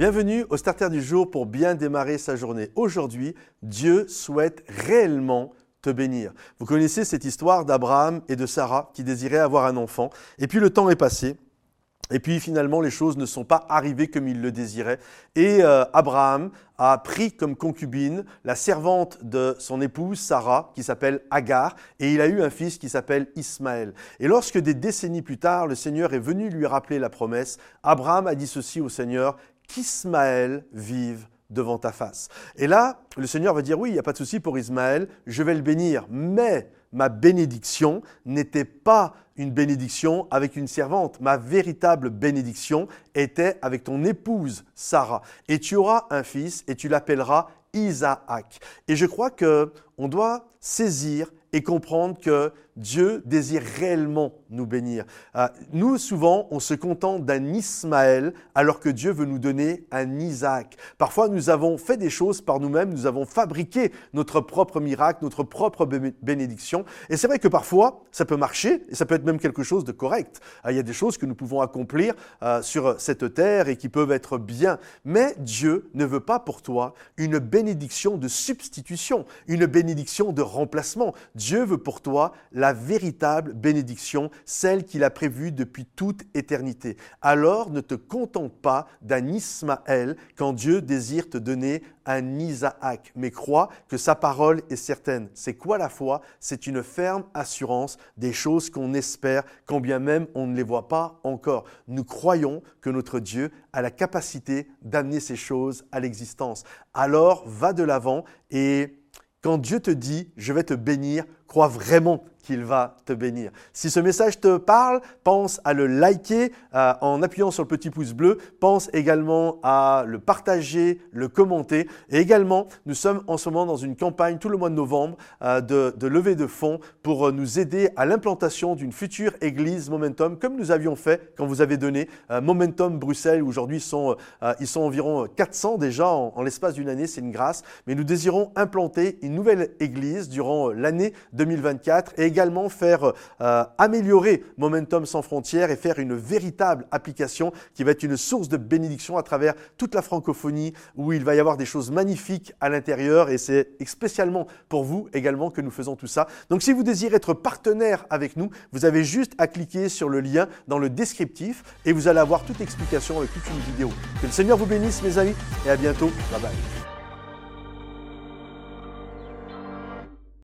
Bienvenue au Starter du jour pour bien démarrer sa journée. Aujourd'hui, Dieu souhaite réellement te bénir. Vous connaissez cette histoire d'Abraham et de Sarah qui désiraient avoir un enfant. Et puis le temps est passé. Et puis finalement, les choses ne sont pas arrivées comme il le désirait. Et euh, Abraham a pris comme concubine la servante de son épouse Sarah, qui s'appelle Agar, et il a eu un fils qui s'appelle Ismaël. Et lorsque des décennies plus tard, le Seigneur est venu lui rappeler la promesse, Abraham a dit ceci au Seigneur, qu'Ismaël vive devant ta face. Et là, le Seigneur va dire, oui, il n'y a pas de souci pour Ismaël, je vais le bénir, mais ma bénédiction n'était pas une bénédiction avec une servante. Ma véritable bénédiction était avec ton épouse Sarah. Et tu auras un fils et tu l'appelleras Isaac. Et je crois que on doit saisir et comprendre que Dieu désire réellement nous bénir. Euh, nous, souvent, on se contente d'un Ismaël alors que Dieu veut nous donner un Isaac. Parfois, nous avons fait des choses par nous-mêmes, nous avons fabriqué notre propre miracle, notre propre bénédiction. Et c'est vrai que parfois, ça peut marcher et ça peut être même quelque chose de correct. Euh, il y a des choses que nous pouvons accomplir euh, sur cette terre et qui peuvent être bien. Mais Dieu ne veut pas pour toi une bénédiction de substitution, une bénédiction de remplacement. Dieu veut pour toi la véritable bénédiction, celle qu'il a prévue depuis toute éternité. Alors ne te contente pas d'un Ismaël quand Dieu désire te donner un Isaac, mais crois que sa parole est certaine. C'est quoi la foi? C'est une ferme assurance des choses qu'on espère, quand bien même on ne les voit pas encore. Nous croyons que notre Dieu a la capacité d'amener ces choses à l'existence. Alors va de l'avant et quand Dieu te dit, je vais te bénir, crois vraiment qu'il va te bénir. Si ce message te parle, pense à le liker euh, en appuyant sur le petit pouce bleu. Pense également à le partager, le commenter. Et également, nous sommes en ce moment dans une campagne tout le mois de novembre euh, de, levée de fonds pour euh, nous aider à l'implantation d'une future église Momentum, comme nous avions fait quand vous avez donné Momentum Bruxelles. Aujourd'hui, ils sont environ 400 déjà en, en l'espace d'une année. C'est une grâce. Mais nous désirons implanter une nouvelle église durant l'année 2024 et également faire euh, améliorer Momentum sans frontières et faire une véritable application qui va être une source de bénédiction à travers toute la francophonie où il va y avoir des choses magnifiques à l'intérieur et c'est spécialement pour vous également que nous faisons tout ça. Donc si vous désirez être partenaire avec nous, vous avez juste à cliquer sur le lien dans le descriptif et vous allez avoir toute explication avec toute une vidéo. Que le Seigneur vous bénisse mes amis et à bientôt. Bye bye.